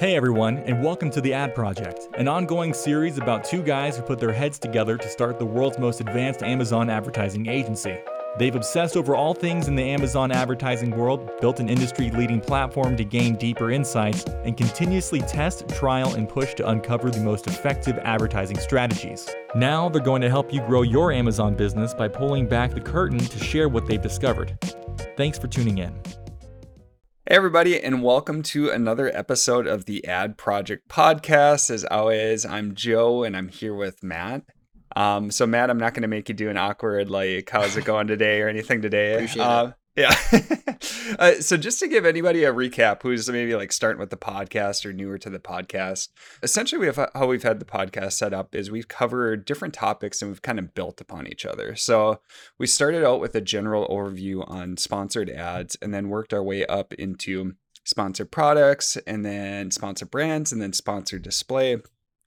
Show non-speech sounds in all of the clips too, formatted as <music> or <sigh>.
Hey everyone, and welcome to The Ad Project, an ongoing series about two guys who put their heads together to start the world's most advanced Amazon advertising agency. They've obsessed over all things in the Amazon advertising world, built an industry leading platform to gain deeper insights, and continuously test, trial, and push to uncover the most effective advertising strategies. Now they're going to help you grow your Amazon business by pulling back the curtain to share what they've discovered. Thanks for tuning in. Hey, everybody, and welcome to another episode of the Ad Project Podcast. As always, I'm Joe and I'm here with Matt. Um, so, Matt, I'm not going to make you do an awkward, like, how's it going today or anything today. Appreciate uh, yeah. <laughs> uh, so just to give anybody a recap who's maybe like starting with the podcast or newer to the podcast, essentially we have how we've had the podcast set up is we've covered different topics and we've kind of built upon each other. So we started out with a general overview on sponsored ads and then worked our way up into sponsored products and then sponsored brands and then sponsored display.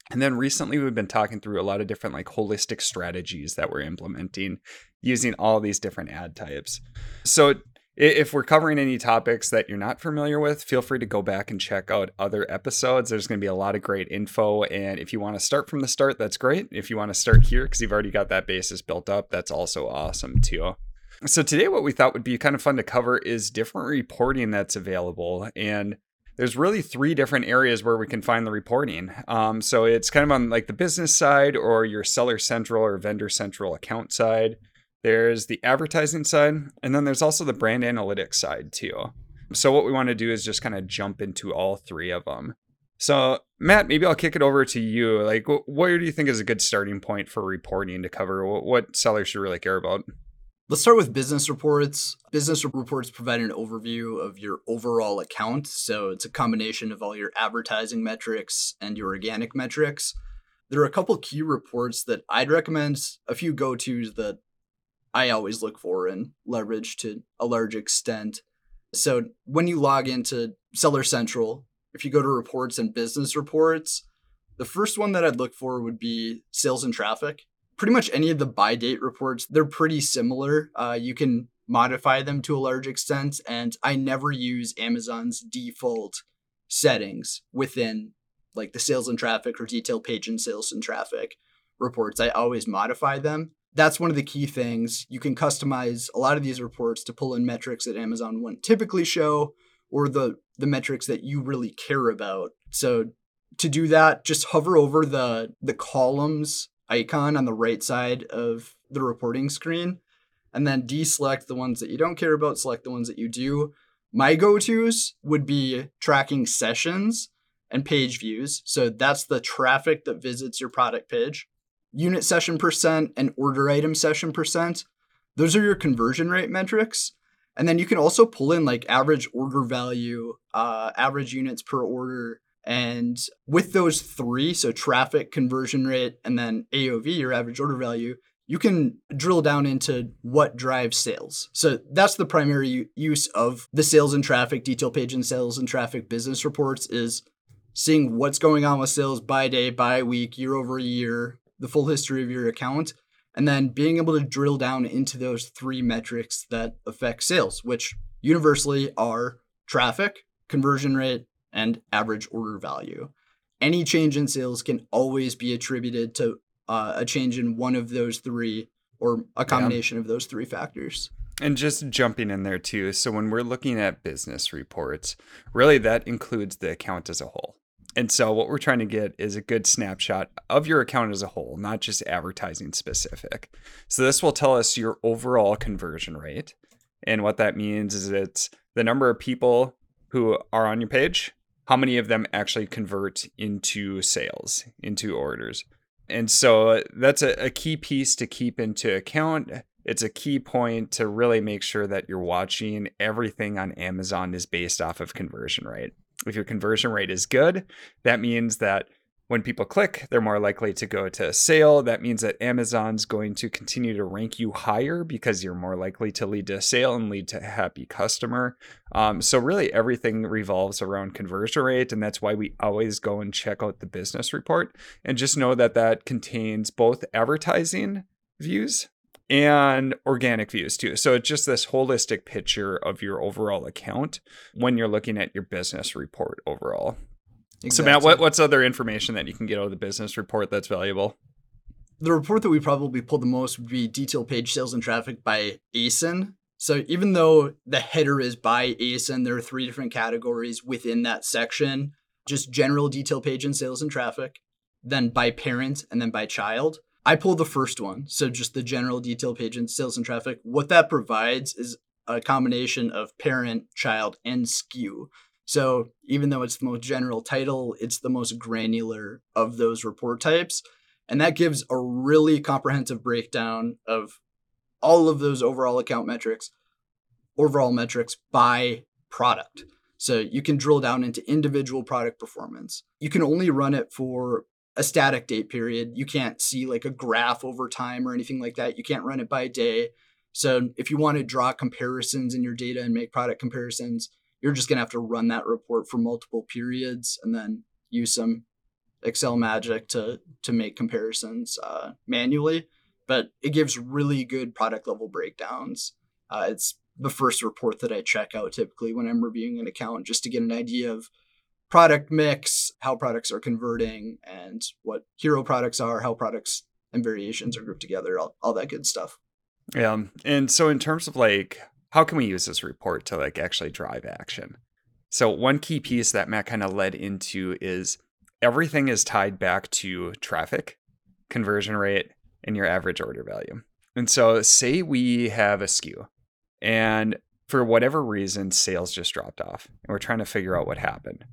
And then recently we've been talking through a lot of different like holistic strategies that we're implementing using all these different ad types. So if we're covering any topics that you're not familiar with, feel free to go back and check out other episodes. There's going to be a lot of great info. And if you want to start from the start, that's great. If you want to start here because you've already got that basis built up, that's also awesome too. So, today, what we thought would be kind of fun to cover is different reporting that's available. And there's really three different areas where we can find the reporting. Um, so, it's kind of on like the business side or your seller central or vendor central account side. There's the advertising side, and then there's also the brand analytics side too. So, what we want to do is just kind of jump into all three of them. So, Matt, maybe I'll kick it over to you. Like, what do you think is a good starting point for reporting to cover? What sellers should really care about? Let's start with business reports. Business reports provide an overview of your overall account. So, it's a combination of all your advertising metrics and your organic metrics. There are a couple key reports that I'd recommend, a few go tos that I always look for and leverage to a large extent. So when you log into Seller Central, if you go to reports and business reports, the first one that I'd look for would be sales and traffic. Pretty much any of the buy date reports, they're pretty similar. Uh, you can modify them to a large extent, and I never use Amazon's default settings within like the sales and traffic or detail page and sales and traffic reports. I always modify them that's one of the key things. You can customize a lot of these reports to pull in metrics that Amazon wouldn't typically show or the the metrics that you really care about. So to do that, just hover over the the columns icon on the right side of the reporting screen and then deselect the ones that you don't care about, select the ones that you do. My go-tos would be tracking sessions and page views. So that's the traffic that visits your product page unit session percent and order item session percent. Those are your conversion rate metrics. And then you can also pull in like average order value, uh, average units per order. And with those three, so traffic, conversion rate, and then AOV, your average order value, you can drill down into what drives sales. So that's the primary use of the sales and traffic detail page and sales and traffic business reports is seeing what's going on with sales by day, by week, year over year, the full history of your account, and then being able to drill down into those three metrics that affect sales, which universally are traffic, conversion rate, and average order value. Any change in sales can always be attributed to uh, a change in one of those three or a combination yeah. of those three factors. And just jumping in there too. So when we're looking at business reports, really that includes the account as a whole. And so what we're trying to get is a good snapshot of your account as a whole, not just advertising specific. So this will tell us your overall conversion rate. And what that means is it's the number of people who are on your page, how many of them actually convert into sales, into orders. And so that's a, a key piece to keep into account. It's a key point to really make sure that you're watching everything on Amazon is based off of conversion rate. If your conversion rate is good, that means that when people click, they're more likely to go to a sale. That means that Amazon's going to continue to rank you higher because you're more likely to lead to a sale and lead to a happy customer. Um, so, really, everything revolves around conversion rate. And that's why we always go and check out the business report and just know that that contains both advertising views and organic views too. So it's just this holistic picture of your overall account when you're looking at your business report overall. Exactly. So Matt, what, what's other information that you can get out of the business report that's valuable? The report that we probably pull the most would be detail page sales and traffic by ASIN. So even though the header is by ASIN, there are three different categories within that section. Just general detail page and sales and traffic, then by parent, and then by child. I pulled the first one, so just the general detail page and sales and traffic. What that provides is a combination of parent, child, and SKU. So even though it's the most general title, it's the most granular of those report types. And that gives a really comprehensive breakdown of all of those overall account metrics, overall metrics by product. So you can drill down into individual product performance. You can only run it for a static date period. You can't see like a graph over time or anything like that. You can't run it by day. So if you want to draw comparisons in your data and make product comparisons, you're just going to have to run that report for multiple periods and then use some Excel magic to to make comparisons uh, manually. But it gives really good product level breakdowns. Uh, it's the first report that I check out typically when I'm reviewing an account just to get an idea of product mix, how products are converting, and what hero products are, how products and variations are grouped together, all, all that good stuff. Yeah. Um, and so in terms of like how can we use this report to like actually drive action? So one key piece that Matt kind of led into is everything is tied back to traffic, conversion rate, and your average order value. And so say we have a SKU and for whatever reason sales just dropped off and we're trying to figure out what happened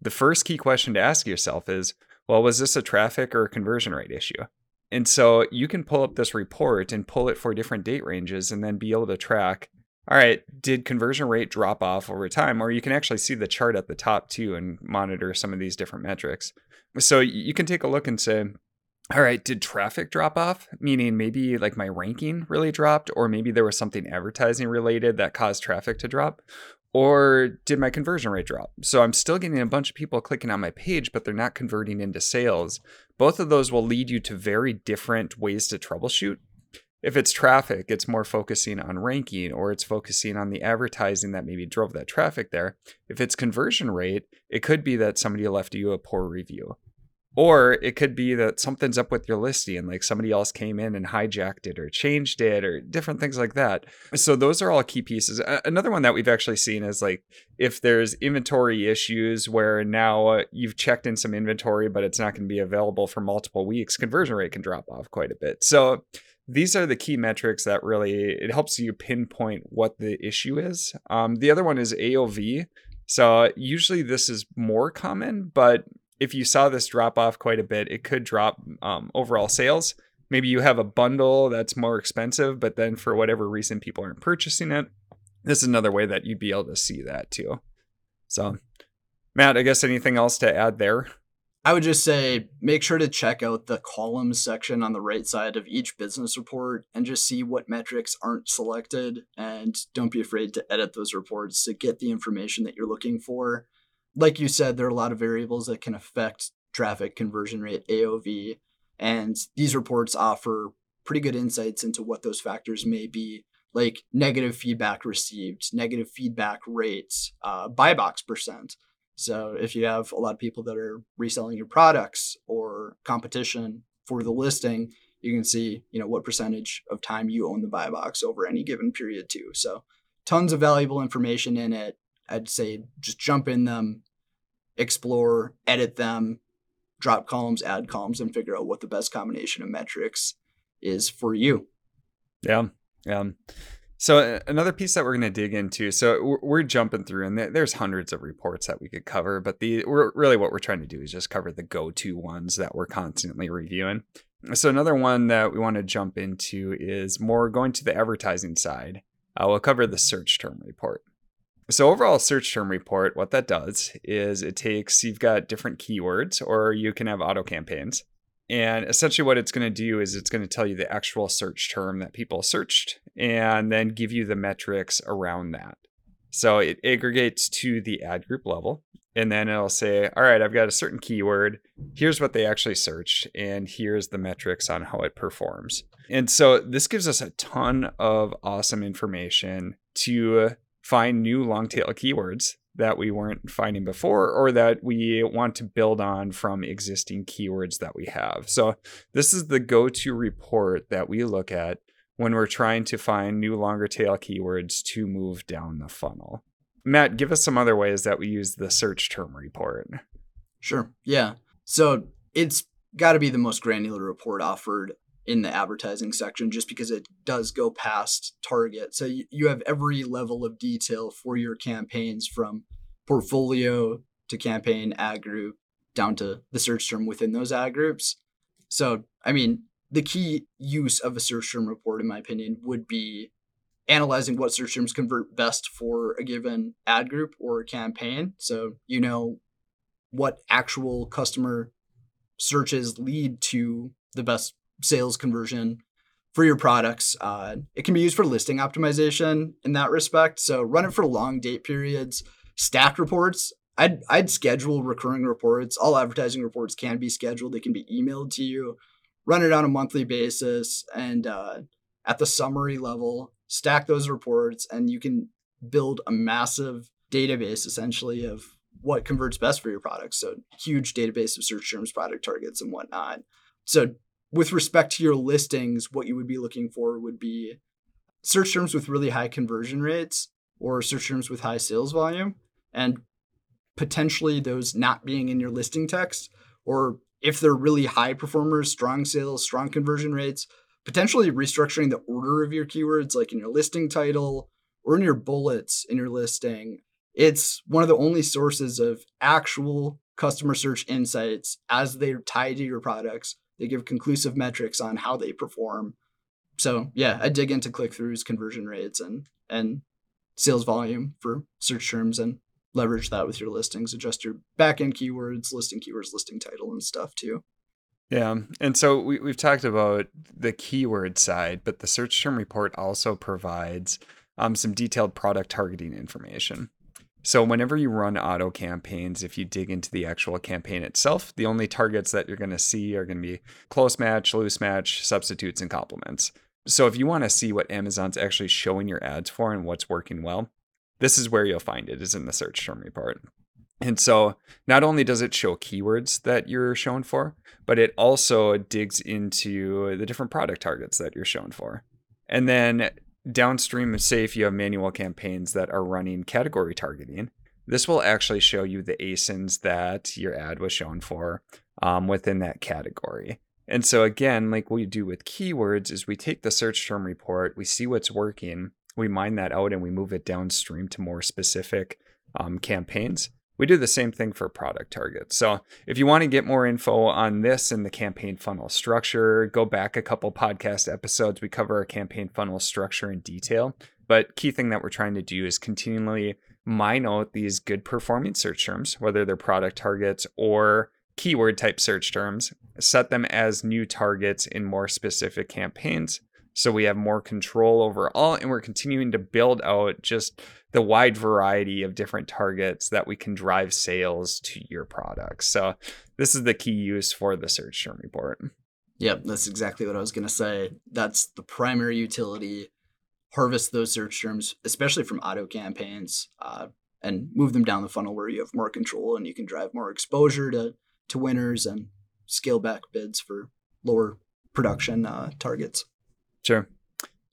the first key question to ask yourself is well, was this a traffic or a conversion rate issue? And so you can pull up this report and pull it for different date ranges and then be able to track all right, did conversion rate drop off over time? Or you can actually see the chart at the top too and monitor some of these different metrics. So you can take a look and say, all right, did traffic drop off? Meaning maybe like my ranking really dropped, or maybe there was something advertising related that caused traffic to drop or did my conversion rate drop? So I'm still getting a bunch of people clicking on my page, but they're not converting into sales. Both of those will lead you to very different ways to troubleshoot. If it's traffic, it's more focusing on ranking or it's focusing on the advertising that maybe drove that traffic there. If it's conversion rate, it could be that somebody left you a poor review. Or it could be that something's up with your listing, and like somebody else came in and hijacked it or changed it or different things like that. So those are all key pieces. Another one that we've actually seen is like if there's inventory issues where now uh, you've checked in some inventory, but it's not going to be available for multiple weeks, conversion rate can drop off quite a bit. So these are the key metrics that really it helps you pinpoint what the issue is. Um, the other one is AOV. So usually this is more common, but if you saw this drop off quite a bit, it could drop um, overall sales. Maybe you have a bundle that's more expensive, but then for whatever reason, people aren't purchasing it. This is another way that you'd be able to see that too. So, Matt, I guess anything else to add there? I would just say make sure to check out the columns section on the right side of each business report and just see what metrics aren't selected. And don't be afraid to edit those reports to get the information that you're looking for like you said, there are a lot of variables that can affect traffic conversion rate, AOV, and these reports offer pretty good insights into what those factors may be, like negative feedback received, negative feedback rates, uh, buy box percent. So if you have a lot of people that are reselling your products or competition for the listing, you can see you know what percentage of time you own the buy box over any given period too. So tons of valuable information in it. I'd say just jump in them, explore, edit them, drop columns, add columns, and figure out what the best combination of metrics is for you. Yeah. Yeah. So another piece that we're going to dig into. So we're, jumping through, and there's hundreds of reports that we could cover, but the really what we're trying to do is just cover the go-to ones that we're constantly reviewing. So another one that we want to jump into is more going to the advertising side. Uh, we'll cover the search term report. So overall search term report, what that does is it takes you've got different keywords or you can have auto campaigns. And essentially what it's going to do is it's going to tell you the actual search term that people searched and then give you the metrics around that. So it aggregates to the ad group level and then it'll say, all right, I've got a certain keyword. Here's what they actually searched, and here's the metrics on how it performs. And so this gives us a ton of awesome information to find new long tail keywords that we weren't finding before or that we want to build on from existing keywords that we have. So, this is the go to report that we look at when we're trying to find new longer tail keywords to move down the funnel. Matt, give us some other ways that we use the search term report. Sure. Yeah. So, it's got to be the most granular report offered in the advertising section just because it does go past target. So you have every level of detail for your campaigns from portfolio to campaign ad group down to the search term within those ad groups. So, I mean, the key use of a search term report, in my opinion, would be analyzing what search terms convert best for a given ad group or campaign. So, you know, what actual customer searches lead to the best sales conversion for your products. Uh, it can be used for listing optimization in that respect. So run it for long date periods, stacked reports. I'd, I'd schedule recurring reports. All advertising reports can be scheduled. They can be emailed to you. Run it on a monthly basis, and uh, at the summary level, stack those reports, and you can build a massive database essentially of what converts best for your products. So huge database of search terms, product targets, and whatnot. So with respect to your listings, what you would be looking for would be search terms with really high conversion rates or search terms with high sales volume, and potentially those not being in your listing text, or if they're really high performers, strong sales, strong conversion rates, potentially restructuring the order of your keywords, like in your listing title or in your bullets in your listing. It's one of the only sources of actual customer search insights as they're tied to your products they give conclusive metrics on how they perform. So yeah, I dig into click throughs, conversion rates, and and sales volume for search terms and leverage that with your listings. Adjust your backend keywords, listing keywords, listing title, and stuff too. Yeah. And so we, we've talked about the keyword side, but the search term report also provides um, some detailed product targeting information. So, whenever you run auto campaigns, if you dig into the actual campaign itself, the only targets that you're going to see are going to be close match, loose match, substitutes, and complements. So, if you want to see what Amazon's actually showing your ads for and what's working well, this is where you'll find it, is in the search term report. And so, not only does it show keywords that you're shown for, but it also digs into the different product targets that you're shown for. And then downstream, say if you have manual campaigns that are running category targeting, this will actually show you the ASINs that your ad was shown for um, within that category. And so again, like what we do with keywords, is we take the search term report, we see what's working, we mine that out, and we move it downstream to more specific um, campaigns. We do the same thing for product targets. So if you want to get more info on this and the campaign funnel structure, go back a couple podcast episodes. We cover our campaign funnel structure in detail. But key thing that we're trying to do is continually mine out these good performing search terms, whether they're product targets or keyword type search terms, set them as new targets in more specific campaigns so we have more control over all and we're continuing to build out just the wide variety of different targets that we can drive sales to your products. So this is the key use for the search term report. Yep that's exactly what i was going to say. That's the primary utility. Harvest those search terms especially from auto campaigns uh, and move them down the funnel where you have more control and you can drive more exposure to to winners and scale back bids for lower production uh, targets Sure.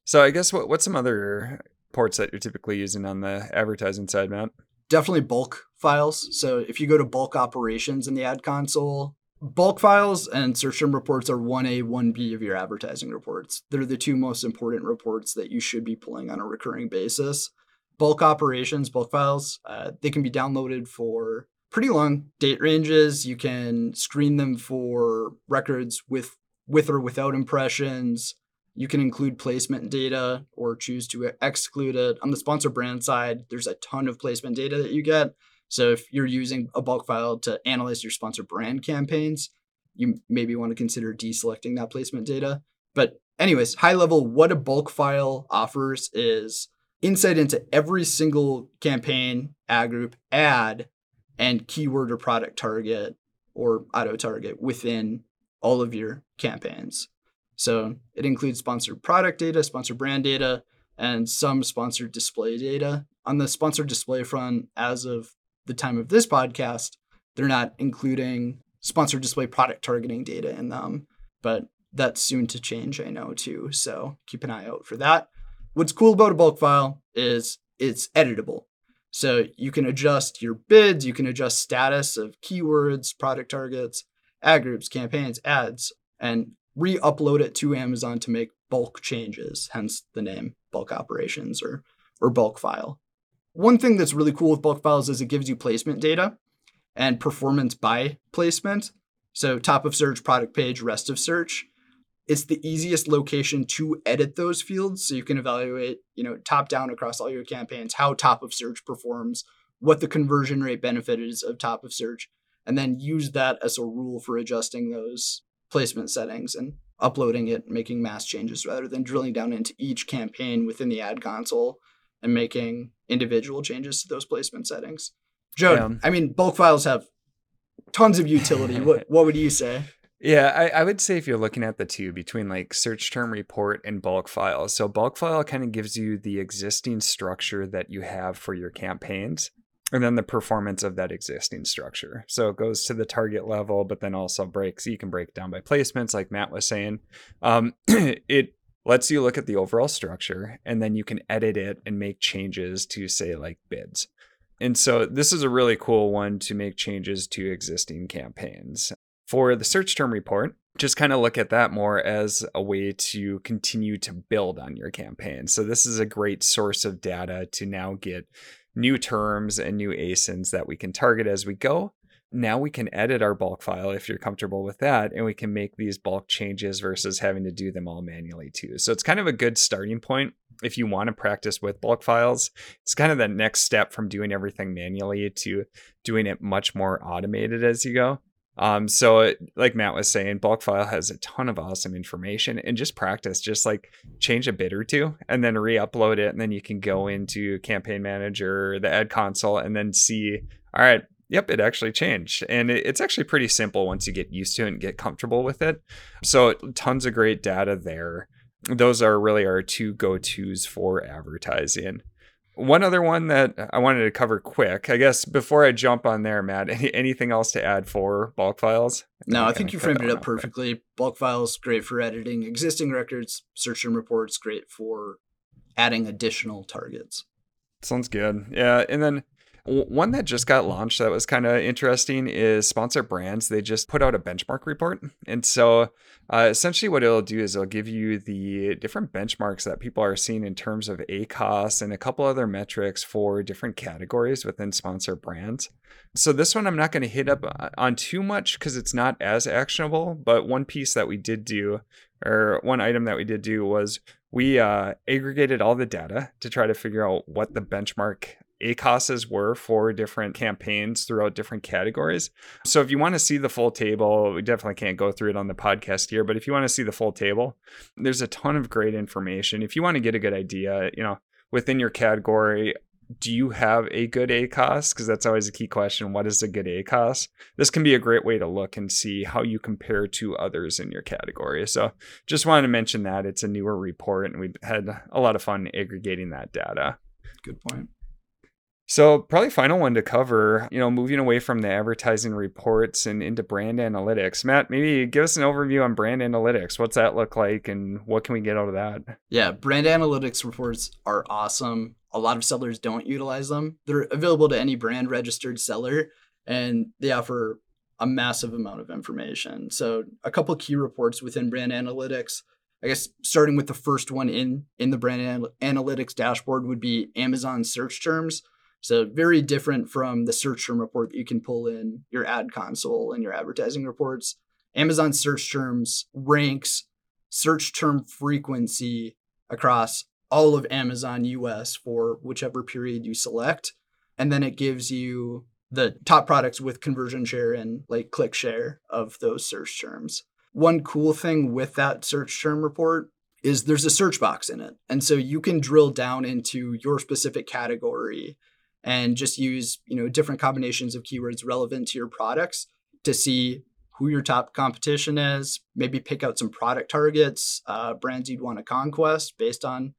So I guess what what's some other ports that you're typically using on the advertising side, Matt? Definitely bulk files. So if you go to bulk operations in the ad console, bulk files and search term reports are 1A, 1B of your advertising reports. They're the two most important reports that you should be pulling on a recurring basis. Bulk operations, bulk files, uh, they can be downloaded for pretty long date ranges. You can screen them for records with with or without impressions. You can include placement data or choose to exclude it. On the sponsor brand side, there's a ton of placement data that you get. So if you're using a bulk file to analyze your sponsor brand campaigns, you maybe want to consider deselecting that placement data. But anyways, high level, what a bulk file offers is insight into every single campaign, ad group, ad, and keyword or product target or auto target within all of your campaigns. So it includes sponsored product data, sponsored brand data, and some sponsored display data. on the sponsored display front, as of the time of this podcast, they're not including sponsored display product targeting data in them, but that's soon to change, I know too. So keep an eye out for that. What's cool about a bulk file is it's editable. So you can adjust your bids, you can adjust status of keywords, product targets, ad groups, campaigns, ads, and re upload it to Amazon to make bulk changes, hence the name bulk operations or, or bulk file. One thing that's really cool with bulk files is it gives you placement data and performance by placement. So, top of search, product page, rest of search. It's the easiest location to edit those fields. So you can evaluate, you know, top down across all your campaigns, how top of search performs, what the conversion rate benefit is of top of search, and then use that as a rule for adjusting those placement settings and uploading it, making mass changes rather than drilling down into each campaign within the ad console and making individual changes to those placement settings. Joe, yeah. I mean, bulk files have tons of utility. what <laughs> what would you say? Yeah, I, I, would say if you're looking at the two between like search term report and bulk file. So bulk file kind of gives you the existing structure that you have for your campaigns and then the performance of that existing structure. So it goes to the target level, but then also breaks. You can break down by placements, like Matt was saying. Um, <clears throat> it lets you look at the overall structure, and then you can edit it and make changes to say like bids. And so this is a really cool one to make changes to existing campaigns. For the search term report, just kind of look at that more as a way to continue to build on your campaign. So this is a great source of data to now get new terms and new ASINs that we can target as we go. Now we can edit our bulk file if you're comfortable with that, and we can make these bulk changes versus having to do them all manually too. So it's kind of a good starting point if you want to practice with bulk files. It's kind of the next step from doing everything manually to doing it much more automated as you go. Um, so it, like Matt was saying, bulk file has a ton of awesome information and just practice, just like change a bit or two and then re-upload it. And then you can go into campaign manager, the ad console, and then see, all right, yep, it actually changed. And it, it's actually pretty simple once you get used to it and get comfortable with it. So tons of great data there. Those are really our two go-tos for advertising. One other one that I wanted to cover quick, I guess, before I jump on there, Matt, any, anything else to add for bulk files? No, I think you framed it up perfectly. Bulk files, great for editing existing records, search term reports, great for adding additional targets. Sounds good. Yeah. And then one that just got launched that was kind of interesting is Sponsor Brands. They just put out a benchmark report. And so uh, essentially, what it'll do is it'll give you the different benchmarks that people are seeing in terms of ACOS and a couple other metrics for different categories within Sponsor Brands. So this one I'm not going to hit up uh, on too much because it's not as actionable. But one piece that we did do, or one item that we did do, was we uh, aggregated all the data to try to figure out what the benchmark ACOSs were for different campaigns throughout different categories. So if you want to see the full table, we definitely can't go through it on the podcast here, but if you want to see the full table, there's a ton of great information. If you want to get a good idea, you know, within your category, do you have a good ACOS? Because that's always a key question. What is a good ACOS? This can be a great way to look and see how you compare to others in your category. So just wanted to mention that it's a newer report and we've had a lot of fun aggregating that data. Good point. So, probably final one to cover, you know, moving away from the advertising reports and into brand analytics. Matt, maybe give us an overview on brand analytics. What's that look like and what can we get out of that? Yeah, brand analytics reports are awesome. A lot of sellers don't utilize them. They're available to any brand registered seller and they offer a massive amount of information. So, a couple key reports within brand analytics. I guess starting with the first one in in the brand anal- analytics dashboard would be Amazon search terms. So very different from the search term report that you can pull in your ad console and your advertising reports. Amazon search terms ranks search term frequency across all of Amazon US for whichever period you select. And then it gives you the top products with conversion share and like click share of those search terms. One cool thing with that search term report is there's a search box in it. And so you can drill down into your specific category and just use you know different combinations of keywords relevant to your products to see who your top competition is maybe pick out some product targets uh, brands you'd want to conquest based on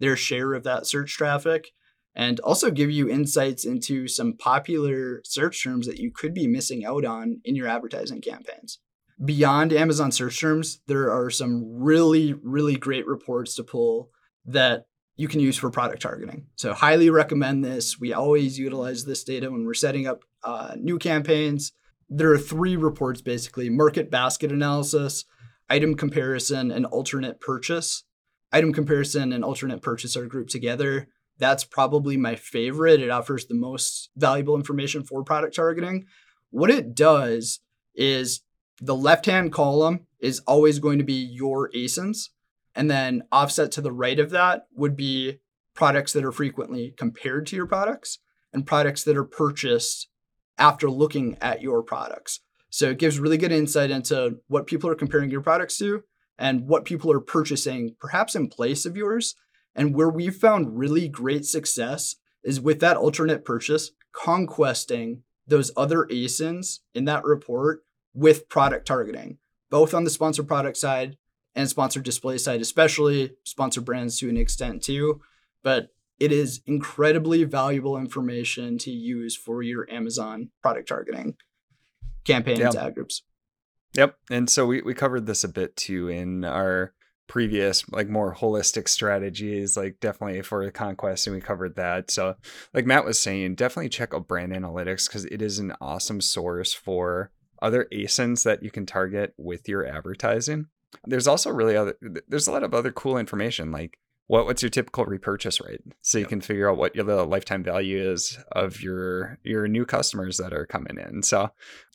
their share of that search traffic and also give you insights into some popular search terms that you could be missing out on in your advertising campaigns. Beyond Amazon search terms, there are some really, really great reports to pull that you can use for product targeting. So, highly recommend this. We always utilize this data when we're setting up uh, new campaigns. There are three reports basically market basket analysis, item comparison, and alternate purchase. Item comparison and alternate purchase are grouped together that's probably my favorite. It offers the most valuable information for product targeting. What it does is the left hand column is always going to be your ASINs. And then offset to the right of that would be products that are frequently compared to your products and products that are purchased after looking at your products. So it gives really good insight into what people are comparing your products to and what people are purchasing, perhaps in place of yours, and where we've found really great success is with that alternate purchase, conquesting those other ASINs in that report with product targeting, both on the sponsored product side and sponsored display side, especially sponsored brands to an extent too. But it is incredibly valuable information to use for your Amazon product targeting campaigns, yep. ad groups. Yep. And so we, we covered this a bit too in our previous like more holistic strategies like definitely for the conquest and we covered that so like matt was saying definitely check out brand analytics because it is an awesome source for other asins that you can target with your advertising there's also really other there's a lot of other cool information like what what's your typical repurchase rate? So you can figure out what the lifetime value is of your your new customers that are coming in. So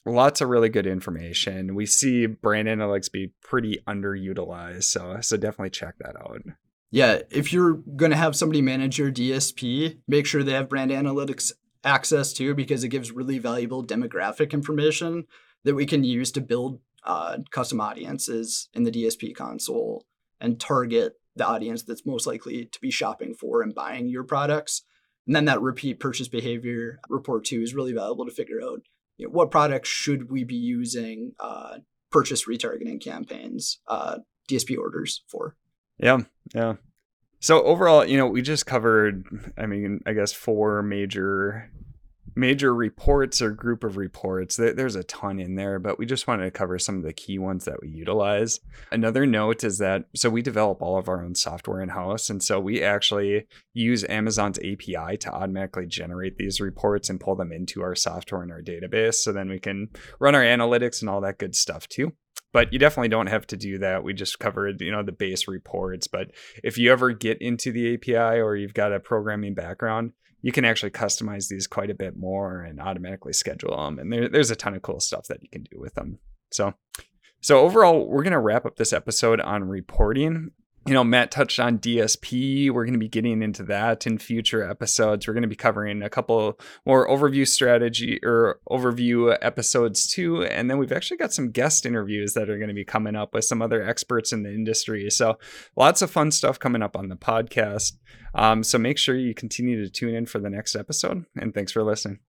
lots of really good information. We see brand analytics be pretty underutilized so so definitely check that out. Yeah if you're going to have somebody manage your dsp make sure they have brand analytics access to because it gives really valuable demographic information that we can use to build uh, custom audiences in the dsp console and target the audience that's most likely to be shopping for and buying your products. And then that repeat purchase behavior report too is really valuable to figure out you know, what products should we be using uh, purchase retargeting campaigns, uh, DSP orders for. Yeah, yeah. So overall, you know, we just covered, I mean, I guess four major major reports or group of reports. There's a ton in there, but we just wanted to cover some of the key ones that we utilize. Another note is that so we develop all of our own software in house. And so we actually use Amazon's API to automatically generate these reports and pull them into our software in our database. So then we can run our analytics and all that good stuff too but you definitely don't have to do that. We just covered, you know, the base reports. But if you ever get into the API or you've got a programming background, you can actually customize these quite a bit more and automatically schedule them. And there, there's a ton of cool stuff that you can do with them. So, so overall, we're going to wrap up this episode on reporting you know, Matt touched on DSP. We're going to be getting into that in future episodes. We're going to be covering a couple more overview strategy or overview episodes too. And then we've actually got some guest interviews that are going to be coming up with some other experts in the industry. So lots of fun stuff coming up on the podcast. Um, so make sure you continue to tune in for the next episode. And thanks for listening.